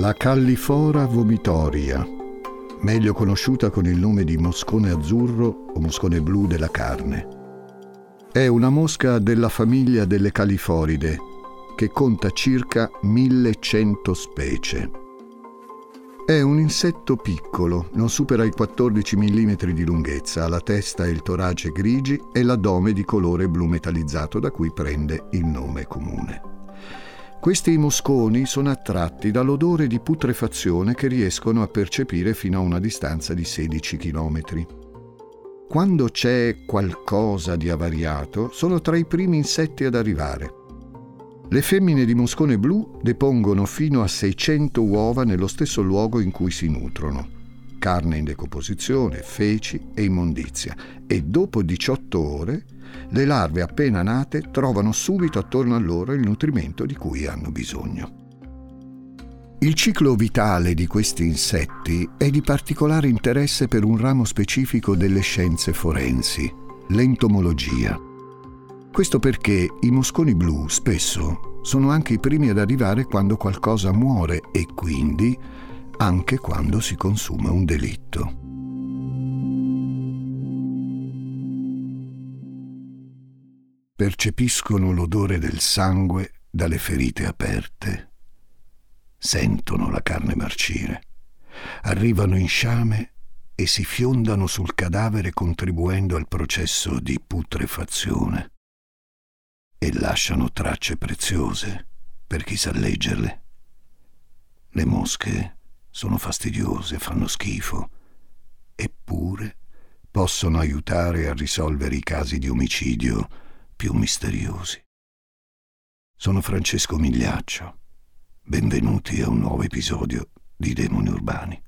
La Callifora vomitoria, meglio conosciuta con il nome di moscone azzurro o moscone blu della carne. È una mosca della famiglia delle Califoride che conta circa 1100 specie. È un insetto piccolo, non supera i 14 mm di lunghezza, ha la testa e il torace grigi e l'addome di colore blu metallizzato da cui prende il nome comune. Questi mosconi sono attratti dall'odore di putrefazione che riescono a percepire fino a una distanza di 16 km. Quando c'è qualcosa di avariato, sono tra i primi insetti ad arrivare. Le femmine di moscone blu depongono fino a 600 uova nello stesso luogo in cui si nutrono carne in decomposizione, feci e immondizia e dopo 18 ore le larve appena nate trovano subito attorno a loro il nutrimento di cui hanno bisogno. Il ciclo vitale di questi insetti è di particolare interesse per un ramo specifico delle scienze forensi, l'entomologia. Questo perché i mosconi blu spesso sono anche i primi ad arrivare quando qualcosa muore e quindi anche quando si consuma un delitto. Percepiscono l'odore del sangue dalle ferite aperte. Sentono la carne marcire. Arrivano in sciame e si fiondano sul cadavere contribuendo al processo di putrefazione. E lasciano tracce preziose per chi sa leggerle. Le mosche sono fastidiose, fanno schifo, eppure possono aiutare a risolvere i casi di omicidio più misteriosi. Sono Francesco Migliaccio. Benvenuti a un nuovo episodio di Demoni Urbani.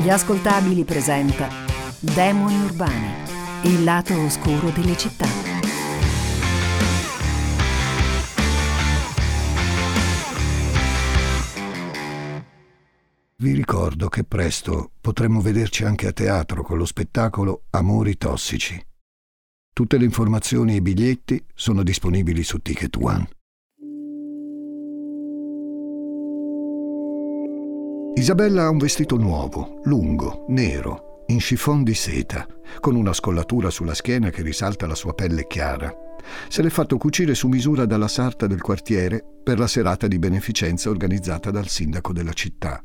Gli ascoltabili presenta Demoni Urbani, il lato oscuro delle città. Vi ricordo che presto potremo vederci anche a teatro con lo spettacolo Amori tossici. Tutte le informazioni e i biglietti sono disponibili su Ticket One. Isabella ha un vestito nuovo, lungo, nero, in chiffon di seta, con una scollatura sulla schiena che risalta la sua pelle chiara. Se l'è fatto cucire su misura dalla sarta del quartiere per la serata di beneficenza organizzata dal sindaco della città.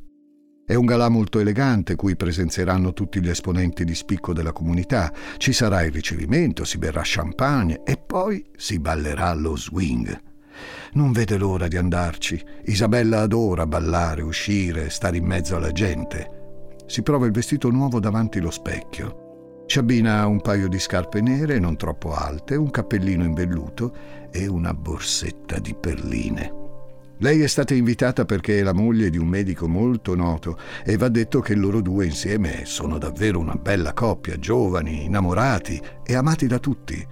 È un galà molto elegante cui presenzieranno tutti gli esponenti di spicco della comunità. Ci sarà il ricevimento, si berrà champagne e poi si ballerà lo swing. Non vede l'ora di andarci. Isabella adora ballare, uscire, stare in mezzo alla gente. Si prova il vestito nuovo davanti allo specchio. Ci abbina un paio di scarpe nere non troppo alte, un cappellino in velluto e una borsetta di perline. Lei è stata invitata perché è la moglie di un medico molto noto e va detto che loro due insieme sono davvero una bella coppia, giovani, innamorati e amati da tutti.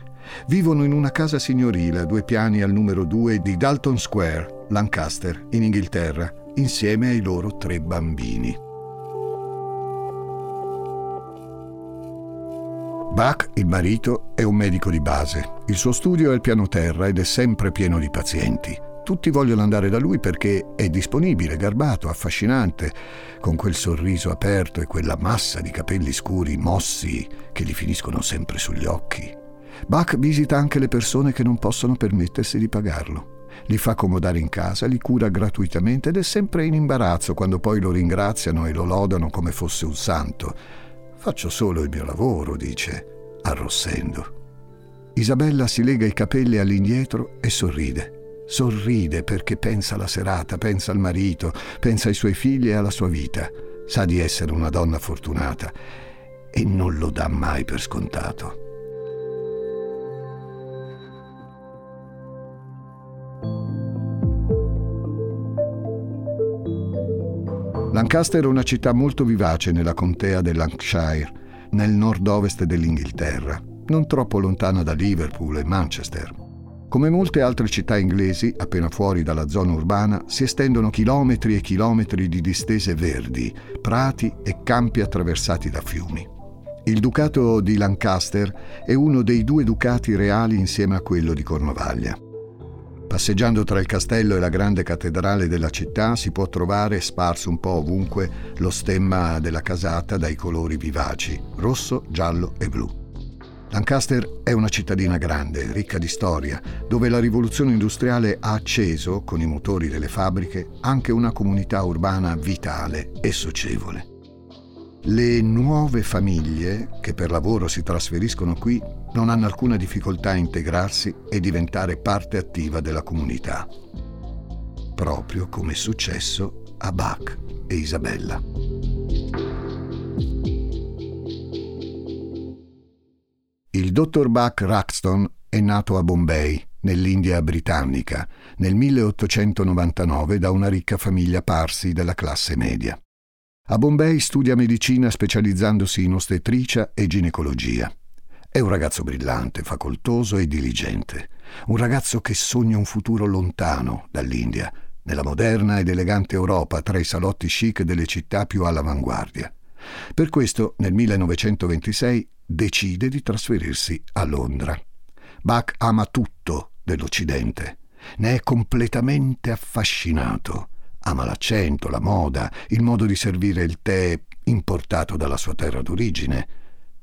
Vivono in una casa signorile a due piani al numero 2 di Dalton Square, Lancaster, in Inghilterra, insieme ai loro tre bambini. Buck, il marito, è un medico di base. Il suo studio è al piano terra ed è sempre pieno di pazienti. Tutti vogliono andare da lui perché è disponibile, garbato, affascinante, con quel sorriso aperto e quella massa di capelli scuri mossi che gli finiscono sempre sugli occhi. Bach visita anche le persone che non possono permettersi di pagarlo. Li fa accomodare in casa, li cura gratuitamente ed è sempre in imbarazzo quando poi lo ringraziano e lo lodano come fosse un santo. Faccio solo il mio lavoro, dice, arrossendo. Isabella si lega i capelli all'indietro e sorride. Sorride perché pensa alla serata, pensa al marito, pensa ai suoi figli e alla sua vita. Sa di essere una donna fortunata e non lo dà mai per scontato. Lancaster è una città molto vivace nella contea del Lancashire, nel nord-ovest dell'Inghilterra, non troppo lontana da Liverpool e Manchester. Come molte altre città inglesi, appena fuori dalla zona urbana, si estendono chilometri e chilometri di distese verdi, prati e campi attraversati da fiumi. Il ducato di Lancaster è uno dei due ducati reali insieme a quello di Cornovaglia. Passeggiando tra il castello e la grande cattedrale della città si può trovare sparso un po' ovunque lo stemma della casata dai colori vivaci, rosso, giallo e blu. Lancaster è una cittadina grande, ricca di storia, dove la rivoluzione industriale ha acceso, con i motori delle fabbriche, anche una comunità urbana vitale e socievole. Le nuove famiglie che per lavoro si trasferiscono qui non hanno alcuna difficoltà a integrarsi e diventare parte attiva della comunità, proprio come è successo a Bach e Isabella. Il dottor Buck Raxton è nato a Bombay, nell'India britannica, nel 1899 da una ricca famiglia parsi della classe media. A Bombay studia medicina specializzandosi in ostetricia e ginecologia. È un ragazzo brillante, facoltoso e diligente. Un ragazzo che sogna un futuro lontano dall'India, nella moderna ed elegante Europa tra i salotti chic delle città più all'avanguardia. Per questo, nel 1926, decide di trasferirsi a Londra. Bach ama tutto dell'Occidente, ne è completamente affascinato. Ama l'accento, la moda, il modo di servire il tè importato dalla sua terra d'origine.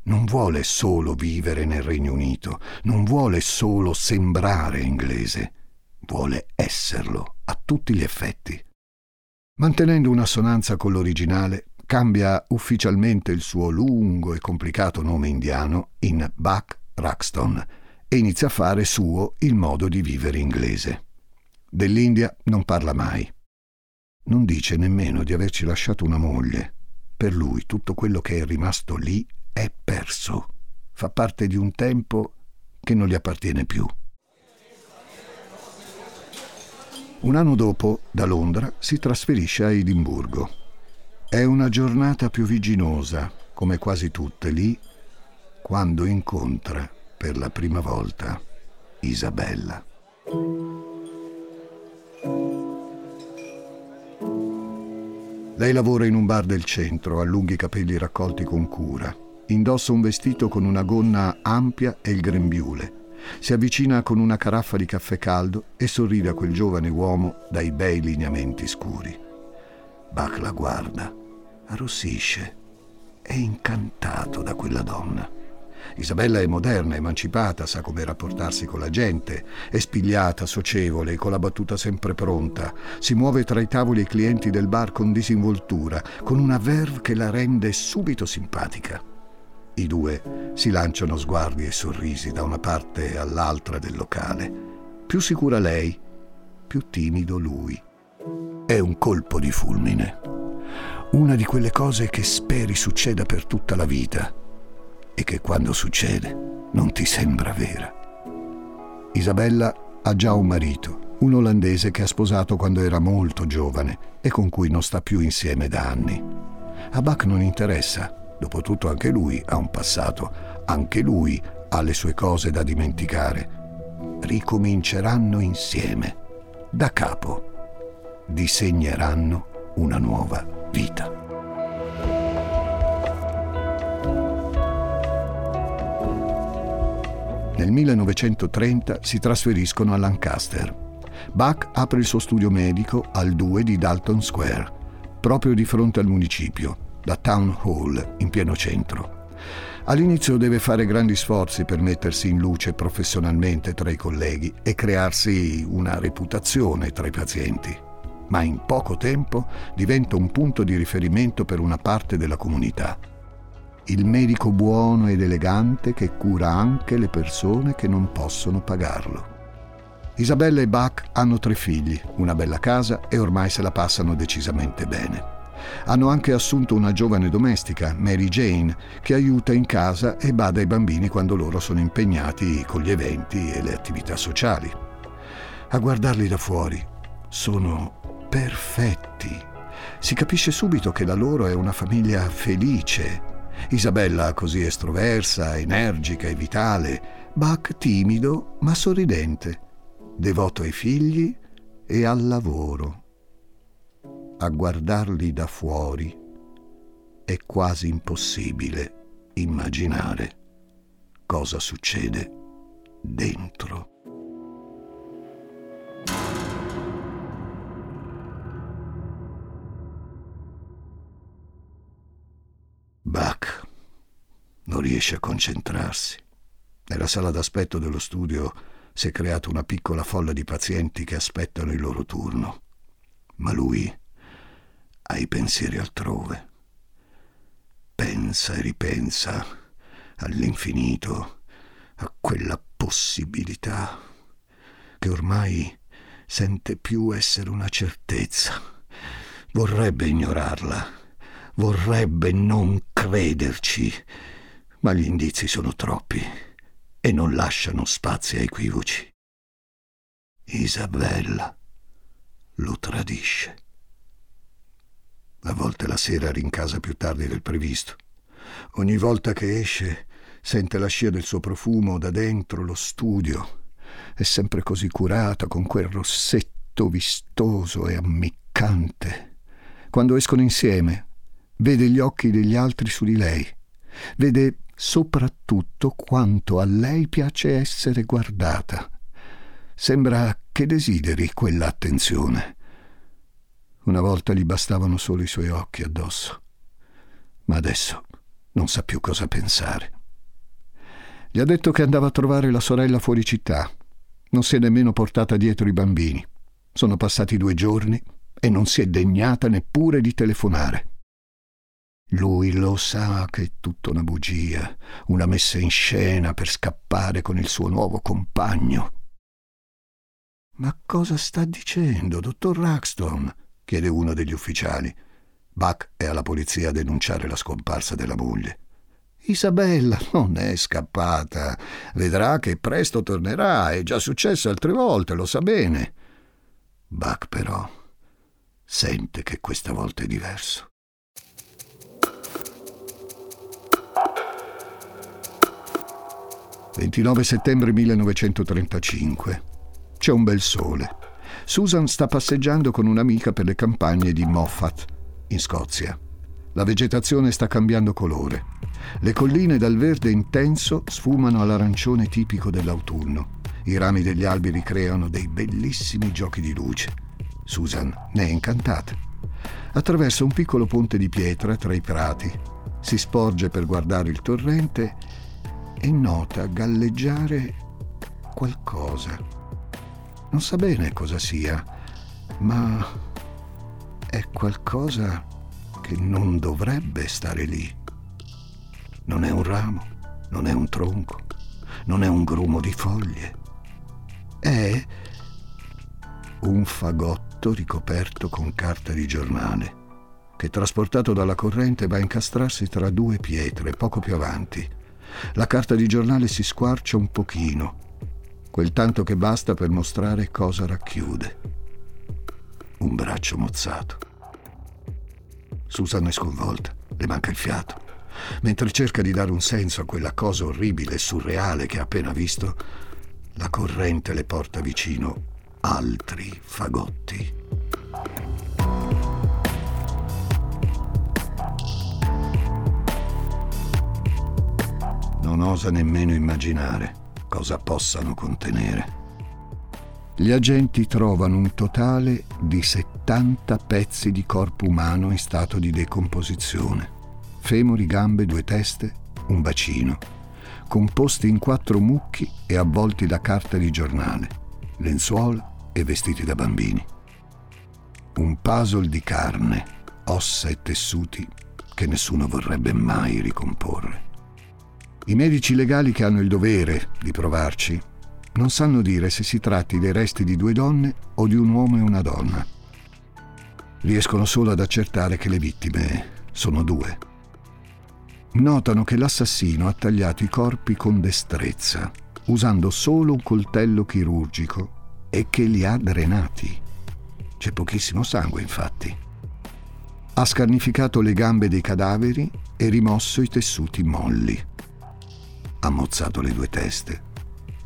Non vuole solo vivere nel Regno Unito, non vuole solo sembrare inglese, vuole esserlo a tutti gli effetti. Mantenendo un'assonanza con l'originale, cambia ufficialmente il suo lungo e complicato nome indiano in Buck Raxton e inizia a fare suo il modo di vivere inglese. Dell'India non parla mai. Non dice nemmeno di averci lasciato una moglie. Per lui tutto quello che è rimasto lì è perso. Fa parte di un tempo che non gli appartiene più. Un anno dopo, da Londra, si trasferisce a Edimburgo è una giornata piovigginosa, come quasi tutte lì, quando incontra per la prima volta Isabella. Lei lavora in un bar del centro, ha lunghi capelli raccolti con cura, indossa un vestito con una gonna ampia e il grembiule. Si avvicina con una caraffa di caffè caldo e sorride a quel giovane uomo dai bei lineamenti scuri. Bach la guarda arrossisce. È incantato da quella donna. Isabella è moderna, emancipata, sa come rapportarsi con la gente, è spigliata, socievole, con la battuta sempre pronta, si muove tra i tavoli e i clienti del bar con disinvoltura, con una verve che la rende subito simpatica. I due si lanciano sguardi e sorrisi da una parte all'altra del locale. Più sicura lei, più timido lui. È un colpo di fulmine una di quelle cose che speri succeda per tutta la vita e che quando succede non ti sembra vera. Isabella ha già un marito, un olandese che ha sposato quando era molto giovane e con cui non sta più insieme da anni. A Bach non interessa, dopotutto anche lui ha un passato, anche lui ha le sue cose da dimenticare. Ricominceranno insieme, da capo, disegneranno una nuova vita. Nel 1930 si trasferiscono a Lancaster. Bach apre il suo studio medico al 2 di Dalton Square, proprio di fronte al municipio, da Town Hall, in pieno centro. All'inizio deve fare grandi sforzi per mettersi in luce professionalmente tra i colleghi e crearsi una reputazione tra i pazienti ma in poco tempo diventa un punto di riferimento per una parte della comunità. Il medico buono ed elegante che cura anche le persone che non possono pagarlo. Isabella e Bach hanno tre figli, una bella casa e ormai se la passano decisamente bene. Hanno anche assunto una giovane domestica, Mary Jane, che aiuta in casa e bada ai bambini quando loro sono impegnati con gli eventi e le attività sociali. A guardarli da fuori sono perfetti. Si capisce subito che la loro è una famiglia felice. Isabella così estroversa, energica e vitale, Bach timido ma sorridente, devoto ai figli e al lavoro. A guardarli da fuori è quasi impossibile immaginare cosa succede dentro. Non riesce a concentrarsi. Nella sala d'aspetto dello studio si è creata una piccola folla di pazienti che aspettano il loro turno. Ma lui ha i pensieri altrove. Pensa e ripensa all'infinito, a quella possibilità che ormai sente più essere una certezza. Vorrebbe ignorarla, vorrebbe non crederci, ma gli indizi sono troppi e non lasciano spazi a equivoci. Isabella lo tradisce. A volte la sera rincasa più tardi del previsto. Ogni volta che esce sente la scia del suo profumo da dentro lo studio. È sempre così curata con quel rossetto vistoso e ammiccante. Quando escono insieme, vede gli occhi degli altri su di lei. Vede soprattutto quanto a lei piace essere guardata. Sembra che desideri quella attenzione. Una volta gli bastavano solo i suoi occhi addosso, ma adesso non sa più cosa pensare. Gli ha detto che andava a trovare la sorella fuori città. Non si è nemmeno portata dietro i bambini. Sono passati due giorni e non si è degnata neppure di telefonare. Lui lo sa che è tutta una bugia, una messa in scena per scappare con il suo nuovo compagno. Ma cosa sta dicendo, dottor Raxton? chiede uno degli ufficiali. Buck è alla polizia a denunciare la scomparsa della moglie. Isabella non è scappata. Vedrà che presto tornerà. È già successo altre volte, lo sa bene. Buck però sente che questa volta è diverso. «29 settembre 1935. C'è un bel sole. Susan sta passeggiando con un'amica per le campagne di Moffat, in Scozia. La vegetazione sta cambiando colore. Le colline dal verde intenso sfumano all'arancione tipico dell'autunno. I rami degli alberi creano dei bellissimi giochi di luce. Susan ne è incantata. Attraversa un piccolo ponte di pietra tra i prati. Si sporge per guardare il torrente e nota galleggiare qualcosa. Non sa bene cosa sia, ma è qualcosa che non dovrebbe stare lì. Non è un ramo, non è un tronco, non è un grumo di foglie. È un fagotto ricoperto con carta di giornale che trasportato dalla corrente va a incastrarsi tra due pietre poco più avanti. La carta di giornale si squarcia un pochino, quel tanto che basta per mostrare cosa racchiude. Un braccio mozzato. Susan è sconvolta, le manca il fiato. Mentre cerca di dare un senso a quella cosa orribile e surreale che ha appena visto, la corrente le porta vicino altri fagotti. Non osa nemmeno immaginare cosa possano contenere. Gli agenti trovano un totale di 70 pezzi di corpo umano in stato di decomposizione femori, gambe, due teste, un bacino, composti in quattro mucchi e avvolti da carta di giornale, lenzuola e vestiti da bambini. Un puzzle di carne, ossa e tessuti che nessuno vorrebbe mai ricomporre. I medici legali che hanno il dovere di provarci non sanno dire se si tratti dei resti di due donne o di un uomo e una donna. Riescono solo ad accertare che le vittime sono due notano che l'assassino ha tagliato i corpi con destrezza, usando solo un coltello chirurgico e che li ha drenati. C'è pochissimo sangue, infatti. Ha scarnificato le gambe dei cadaveri e rimosso i tessuti molli. Ha mozzato le due teste,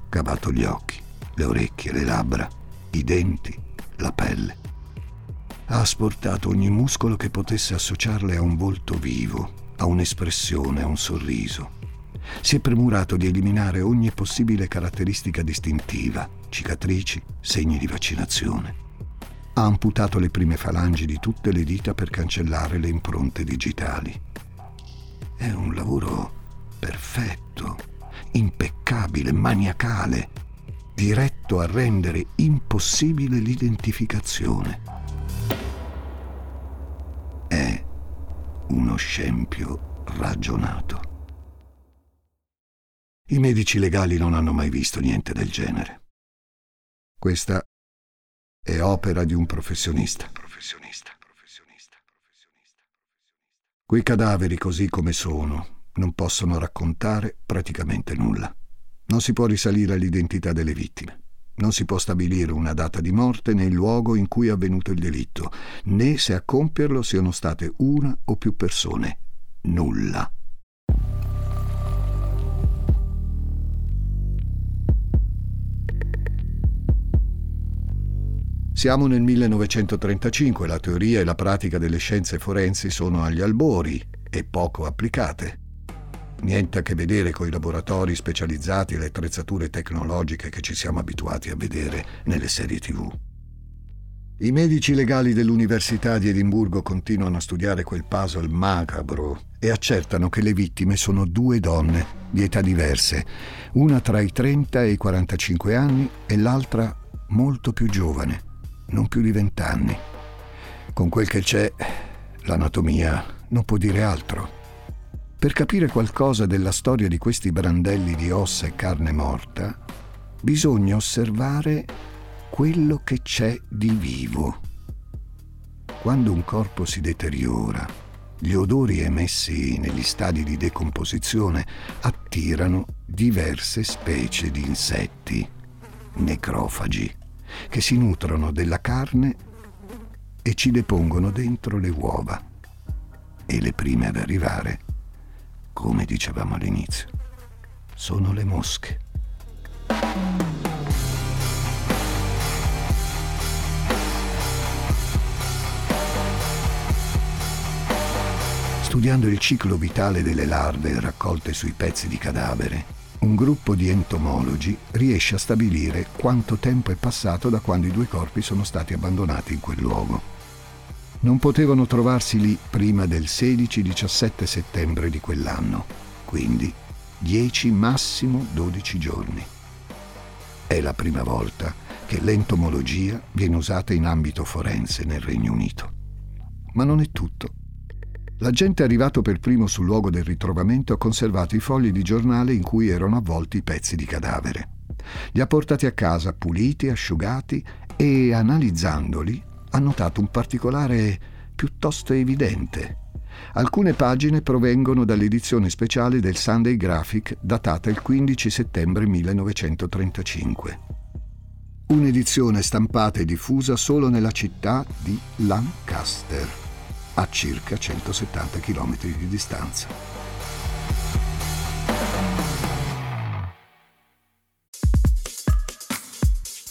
cavato gli occhi, le orecchie, le labbra, i denti, la pelle. Ha asportato ogni muscolo che potesse associarle a un volto vivo ha un'espressione, ha un sorriso. Si è premurato di eliminare ogni possibile caratteristica distintiva, cicatrici, segni di vaccinazione. Ha amputato le prime falangi di tutte le dita per cancellare le impronte digitali. È un lavoro perfetto, impeccabile, maniacale, diretto a rendere impossibile l'identificazione. È uno scempio ragionato. I medici legali non hanno mai visto niente del genere. Questa è opera di un professionista. Professionista, professionista, professionista. Quei cadaveri così come sono non possono raccontare praticamente nulla. Non si può risalire all'identità delle vittime. Non si può stabilire una data di morte né il luogo in cui è avvenuto il delitto, né se a compierlo siano state una o più persone. Nulla. Siamo nel 1935, la teoria e la pratica delle scienze forensi sono agli albori e poco applicate. Niente a che vedere con i laboratori specializzati e le attrezzature tecnologiche che ci siamo abituati a vedere nelle serie tv. I medici legali dell'Università di Edimburgo continuano a studiare quel puzzle macabro e accertano che le vittime sono due donne di età diverse, una tra i 30 e i 45 anni e l'altra molto più giovane, non più di 20 anni. Con quel che c'è, l'anatomia non può dire altro. Per capire qualcosa della storia di questi brandelli di ossa e carne morta, bisogna osservare quello che c'è di vivo. Quando un corpo si deteriora, gli odori emessi negli stadi di decomposizione attirano diverse specie di insetti, necrofagi, che si nutrono della carne e ci depongono dentro le uova. E le prime ad arrivare come dicevamo all'inizio, sono le mosche. Studiando il ciclo vitale delle larve raccolte sui pezzi di cadavere, un gruppo di entomologi riesce a stabilire quanto tempo è passato da quando i due corpi sono stati abbandonati in quel luogo non potevano trovarsi lì prima del 16-17 settembre di quell'anno, quindi 10 massimo 12 giorni. È la prima volta che l'entomologia viene usata in ambito forense nel Regno Unito. Ma non è tutto. L'agente arrivato per primo sul luogo del ritrovamento ha conservato i fogli di giornale in cui erano avvolti i pezzi di cadavere. Li ha portati a casa puliti, asciugati e, analizzandoli, ha notato un particolare piuttosto evidente. Alcune pagine provengono dall'edizione speciale del Sunday Graphic datata il 15 settembre 1935. Un'edizione stampata e diffusa solo nella città di Lancaster, a circa 170 km di distanza.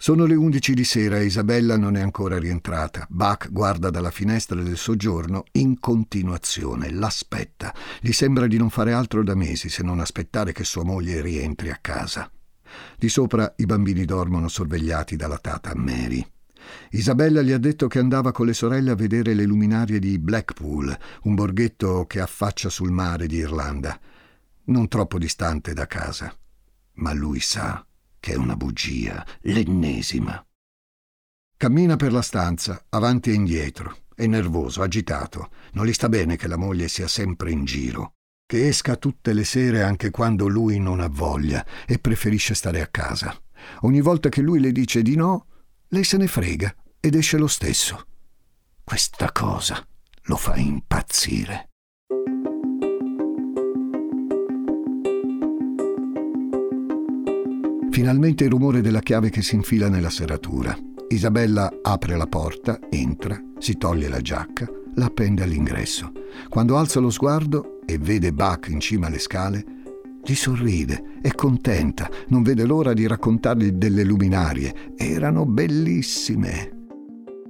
Sono le undici di sera e Isabella non è ancora rientrata. Buck guarda dalla finestra del soggiorno in continuazione, l'aspetta. Gli sembra di non fare altro da mesi se non aspettare che sua moglie rientri a casa. Di sopra i bambini dormono sorvegliati dalla tata Mary. Isabella gli ha detto che andava con le sorelle a vedere le luminarie di Blackpool, un borghetto che affaccia sul mare di Irlanda, non troppo distante da casa. Ma lui sa che è una bugia, l'ennesima. Cammina per la stanza, avanti e indietro. È nervoso, agitato. Non gli sta bene che la moglie sia sempre in giro. Che esca tutte le sere anche quando lui non ha voglia e preferisce stare a casa. Ogni volta che lui le dice di no, lei se ne frega ed esce lo stesso. Questa cosa lo fa impazzire. Finalmente il rumore della chiave che si infila nella serratura. Isabella apre la porta, entra, si toglie la giacca, la appende all'ingresso. Quando alza lo sguardo e vede Buck in cima alle scale, gli sorride, è contenta, non vede l'ora di raccontargli delle luminarie. Erano bellissime.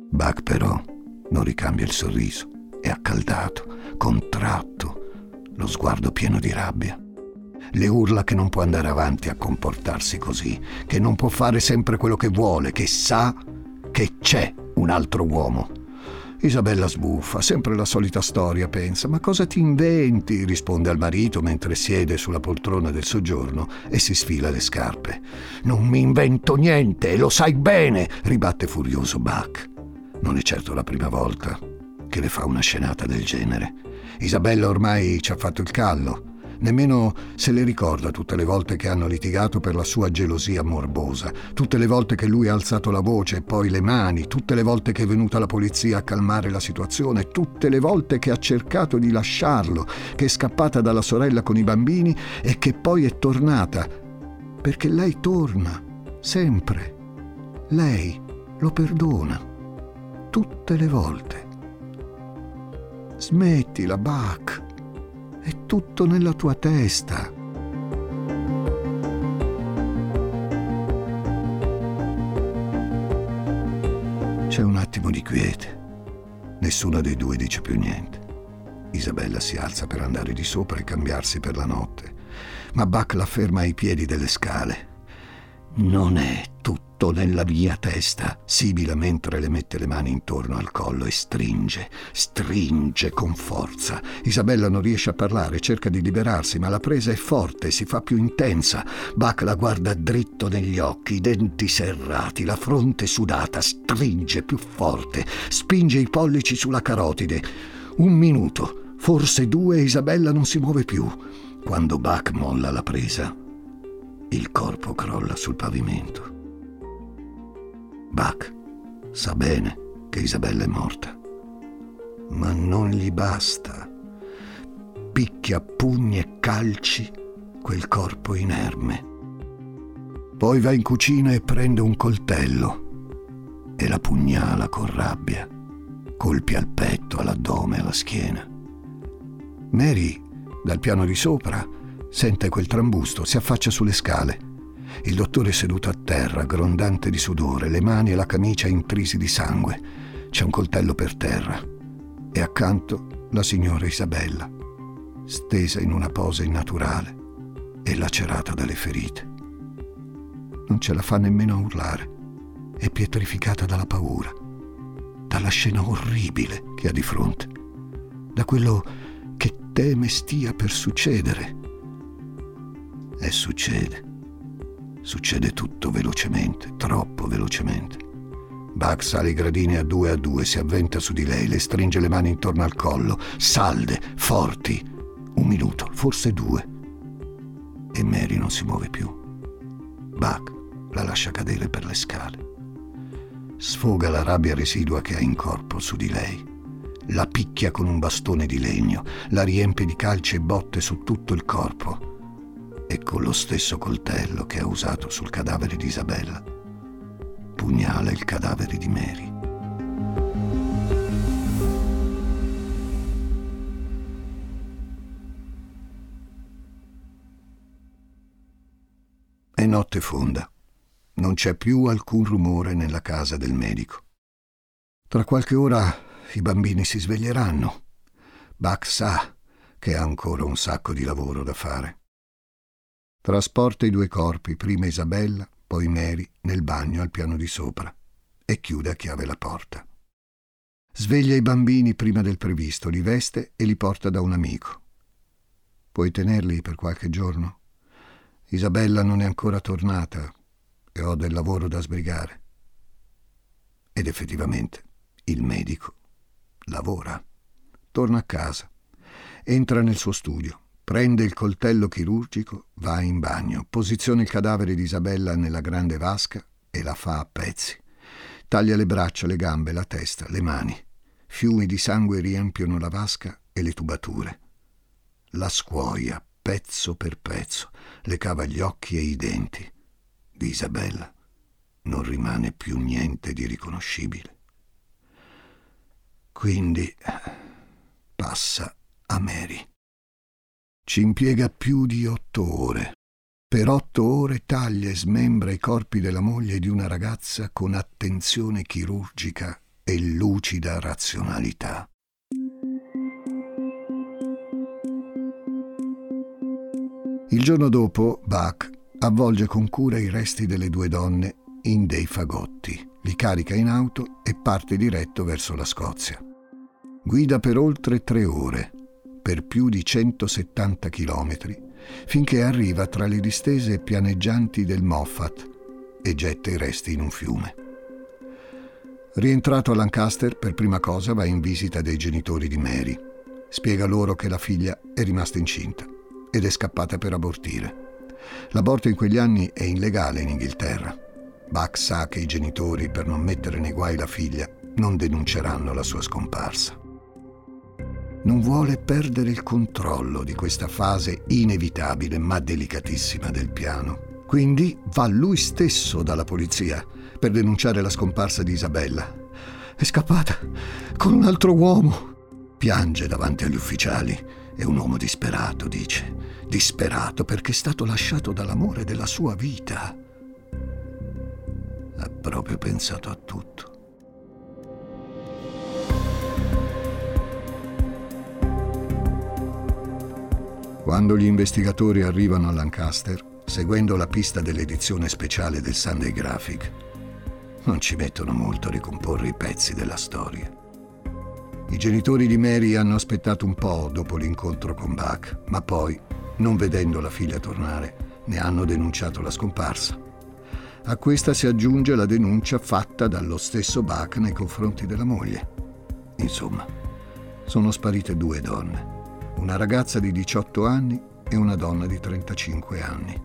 Buck però non ricambia il sorriso, è accaldato, contratto, lo sguardo pieno di rabbia. Le urla che non può andare avanti a comportarsi così, che non può fare sempre quello che vuole, che sa che c'è un altro uomo. Isabella sbuffa, sempre la solita storia, pensa. Ma cosa ti inventi? risponde al marito mentre siede sulla poltrona del soggiorno e si sfila le scarpe. Non mi invento niente, lo sai bene, ribatte furioso Buck. Non è certo la prima volta che le fa una scenata del genere. Isabella ormai ci ha fatto il callo. Nemmeno se le ricorda tutte le volte che hanno litigato per la sua gelosia morbosa, tutte le volte che lui ha alzato la voce e poi le mani, tutte le volte che è venuta la polizia a calmare la situazione, tutte le volte che ha cercato di lasciarlo, che è scappata dalla sorella con i bambini e che poi è tornata. Perché lei torna, sempre. Lei lo perdona. Tutte le volte. Smettila, Buck. È tutto nella tua testa. C'è un attimo di quiete. Nessuno dei due dice più niente. Isabella si alza per andare di sopra e cambiarsi per la notte, ma Buck la ferma ai piedi delle scale. Non è tutto tutto nella mia testa, sibila mentre le mette le mani intorno al collo e stringe, stringe con forza. Isabella non riesce a parlare, cerca di liberarsi, ma la presa è forte, si fa più intensa. Buck la guarda dritto negli occhi, i denti serrati, la fronte sudata, stringe più forte, spinge i pollici sulla carotide. Un minuto, forse due, Isabella non si muove più. Quando Buck molla la presa, il corpo crolla sul pavimento. Buck sa bene che Isabella è morta, ma non gli basta. Picchia pugni e calci quel corpo inerme. Poi va in cucina e prende un coltello e la pugnala con rabbia, colpi al petto, all'addome, alla schiena. Mary, dal piano di sopra, sente quel trambusto, si affaccia sulle scale il dottore è seduto a terra, grondante di sudore, le mani e la camicia intrisi di sangue. C'è un coltello per terra e accanto la signora Isabella, stesa in una posa innaturale e lacerata dalle ferite. Non ce la fa nemmeno a urlare. È pietrificata dalla paura, dalla scena orribile che ha di fronte, da quello che teme stia per succedere. E succede. Succede tutto velocemente, troppo velocemente. Buck sale i gradini a due a due, si avventa su di lei, le stringe le mani intorno al collo, salde, forti. Un minuto, forse due. E Mary non si muove più. Buck la lascia cadere per le scale. Sfoga la rabbia residua che ha in corpo su di lei. La picchia con un bastone di legno, la riempie di calci e botte su tutto il corpo e con lo stesso coltello che ha usato sul cadavere di Isabella, pugnala il cadavere di Mary. È notte fonda. Non c'è più alcun rumore nella casa del medico. Tra qualche ora i bambini si sveglieranno. Buck sa che ha ancora un sacco di lavoro da fare. Trasporta i due corpi, prima Isabella, poi Mary, nel bagno al piano di sopra e chiude a chiave la porta. Sveglia i bambini prima del previsto, li veste e li porta da un amico. Puoi tenerli per qualche giorno? Isabella non è ancora tornata e ho del lavoro da sbrigare. Ed effettivamente il medico lavora. Torna a casa. Entra nel suo studio. Prende il coltello chirurgico, va in bagno, posiziona il cadavere di Isabella nella grande vasca e la fa a pezzi. Taglia le braccia, le gambe, la testa, le mani. Fiumi di sangue riempiono la vasca e le tubature. La scuoia, pezzo per pezzo, le cava gli occhi e i denti di Isabella non rimane più niente di riconoscibile. Quindi passa a Mary. Ci impiega più di otto ore. Per otto ore taglia e smembra i corpi della moglie e di una ragazza con attenzione chirurgica e lucida razionalità. Il giorno dopo, Bach avvolge con cura i resti delle due donne in dei fagotti, li carica in auto e parte diretto verso la Scozia. Guida per oltre tre ore, per più di 170 chilometri, finché arriva tra le distese pianeggianti del Moffat e getta i resti in un fiume. Rientrato a Lancaster, per prima cosa va in visita dei genitori di Mary. Spiega loro che la figlia è rimasta incinta ed è scappata per abortire. L'aborto in quegli anni è illegale in Inghilterra. Buck sa che i genitori, per non mettere nei guai la figlia, non denunceranno la sua scomparsa. Non vuole perdere il controllo di questa fase inevitabile ma delicatissima del piano. Quindi va lui stesso dalla polizia per denunciare la scomparsa di Isabella. È scappata con un altro uomo. Piange davanti agli ufficiali. È un uomo disperato, dice. Disperato perché è stato lasciato dall'amore della sua vita. Ha proprio pensato a tutto. Quando gli investigatori arrivano a Lancaster, seguendo la pista dell'edizione speciale del Sunday Graphic, non ci mettono molto a ricomporre i pezzi della storia. I genitori di Mary hanno aspettato un po' dopo l'incontro con Buck, ma poi, non vedendo la figlia tornare, ne hanno denunciato la scomparsa. A questa si aggiunge la denuncia fatta dallo stesso Buck nei confronti della moglie. Insomma, sono sparite due donne, una ragazza di 18 anni e una donna di 35 anni.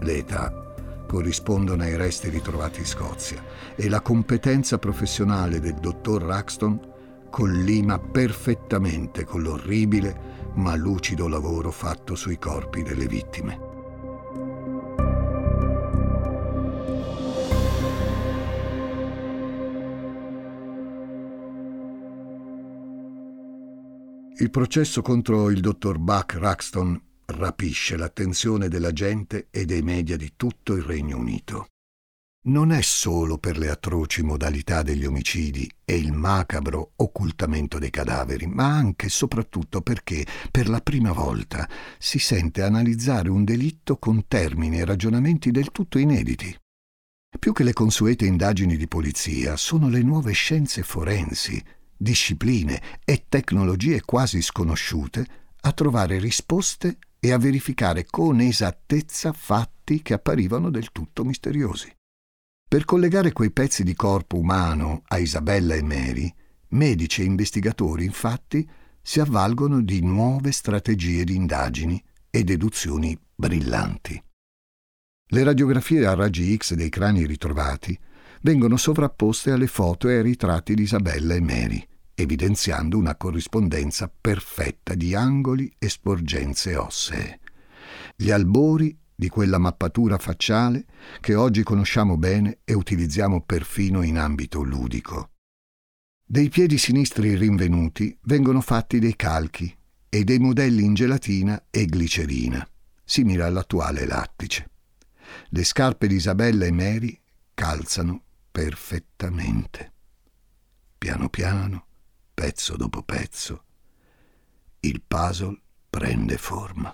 Le età corrispondono ai resti ritrovati in Scozia e la competenza professionale del dottor Raxton collima perfettamente con l'orribile ma lucido lavoro fatto sui corpi delle vittime. Il processo contro il dottor Buck Raxton rapisce l'attenzione della gente e dei media di tutto il Regno Unito non è solo per le atroci modalità degli omicidi e il macabro occultamento dei cadaveri, ma anche e soprattutto perché per la prima volta si sente analizzare un delitto con termini e ragionamenti del tutto inediti. Più che le consuete indagini di polizia, sono le nuove scienze forensi, discipline e tecnologie quasi sconosciute a trovare risposte e a verificare con esattezza fatti che apparivano del tutto misteriosi. Per collegare quei pezzi di corpo umano a Isabella e Mary, medici e investigatori infatti si avvalgono di nuove strategie di indagini e deduzioni brillanti. Le radiografie a raggi X dei crani ritrovati vengono sovrapposte alle foto e ai ritratti di Isabella e Mary, evidenziando una corrispondenza perfetta di angoli e sporgenze ossee. Gli albori di quella mappatura facciale che oggi conosciamo bene e utilizziamo perfino in ambito ludico. Dei piedi sinistri rinvenuti vengono fatti dei calchi e dei modelli in gelatina e glicerina, simili all'attuale lattice. Le scarpe di Isabella e Mary calzano perfettamente. Piano piano, pezzo dopo pezzo, il puzzle prende forma.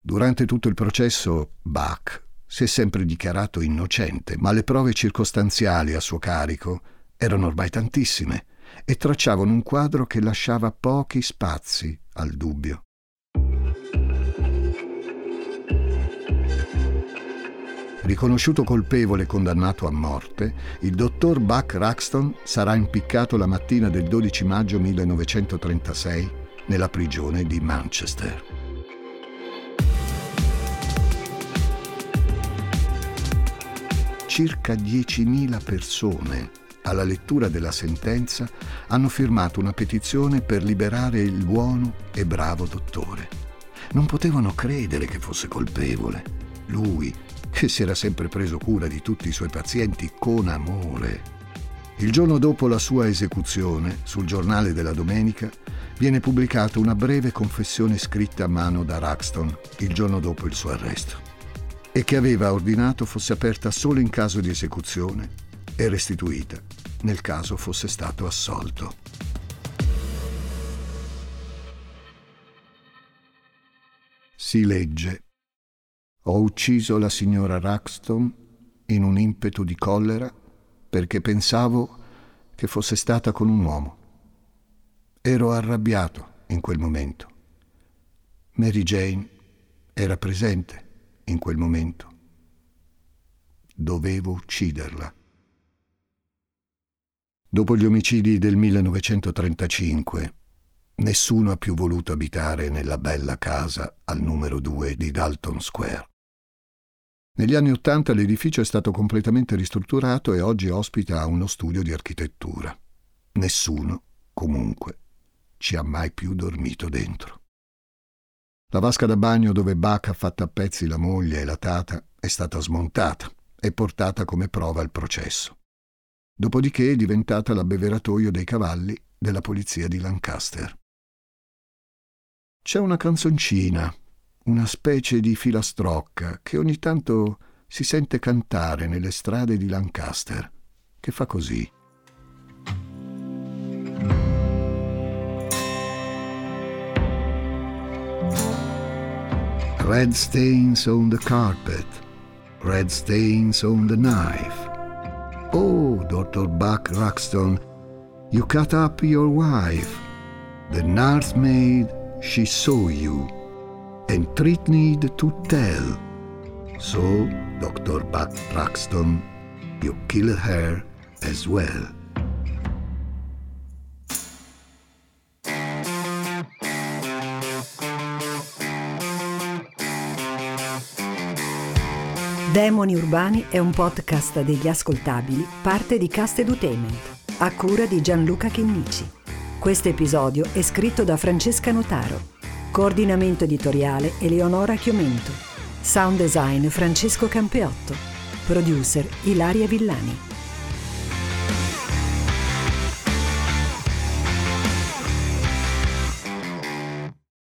Durante tutto il processo Bach si è sempre dichiarato innocente, ma le prove circostanziali a suo carico erano ormai tantissime e tracciavano un quadro che lasciava pochi spazi al dubbio. Riconosciuto colpevole e condannato a morte, il dottor Buck Raxton sarà impiccato la mattina del 12 maggio 1936 nella prigione di Manchester. circa 10.000 persone alla lettura della sentenza hanno firmato una petizione per liberare il buono e bravo dottore. Non potevano credere che fosse colpevole. Lui, che si era sempre preso cura di tutti i suoi pazienti con amore. Il giorno dopo la sua esecuzione, sul giornale della domenica, viene pubblicata una breve confessione scritta a mano da Raxton il giorno dopo il suo arresto e che aveva ordinato fosse aperta solo in caso di esecuzione e restituita nel caso fosse stato assolto. Si legge Ho ucciso la signora Raxton in un impeto di collera perché pensavo che fosse stata con un uomo. Ero arrabbiato in quel momento. Mary Jane era presente in quel momento. Dovevo ucciderla. Dopo gli omicidi del 1935, nessuno ha più voluto abitare nella bella casa al numero 2 di Dalton Square. Negli anni Ottanta l'edificio è stato completamente ristrutturato e oggi ospita uno studio di architettura. Nessuno, comunque, ci ha mai più dormito dentro. La vasca da bagno dove Bach ha fatto a pezzi la moglie e la tata è stata smontata e portata come prova al processo. Dopodiché è diventata l'abbeveratoio dei cavalli della polizia di Lancaster. C'è una canzoncina una specie di filastrocca che ogni tanto si sente cantare nelle strade di Lancaster, che fa così. Red stains on the carpet, red stains on the knife. Oh, Dr. Buck Ruxton, you cut up your wife. The nursemaid, she saw you and threatened to tell. So, Dr. Buck Braxton, you killed her as well. Demoni Urbani è un podcast degli ascoltabili, parte di Cast Edutainment, a cura di Gianluca Chinnici. Questo episodio è scritto da Francesca Notaro. Coordinamento editoriale Eleonora Chiomento. Sound design Francesco Campeotto. Producer Ilaria Villani.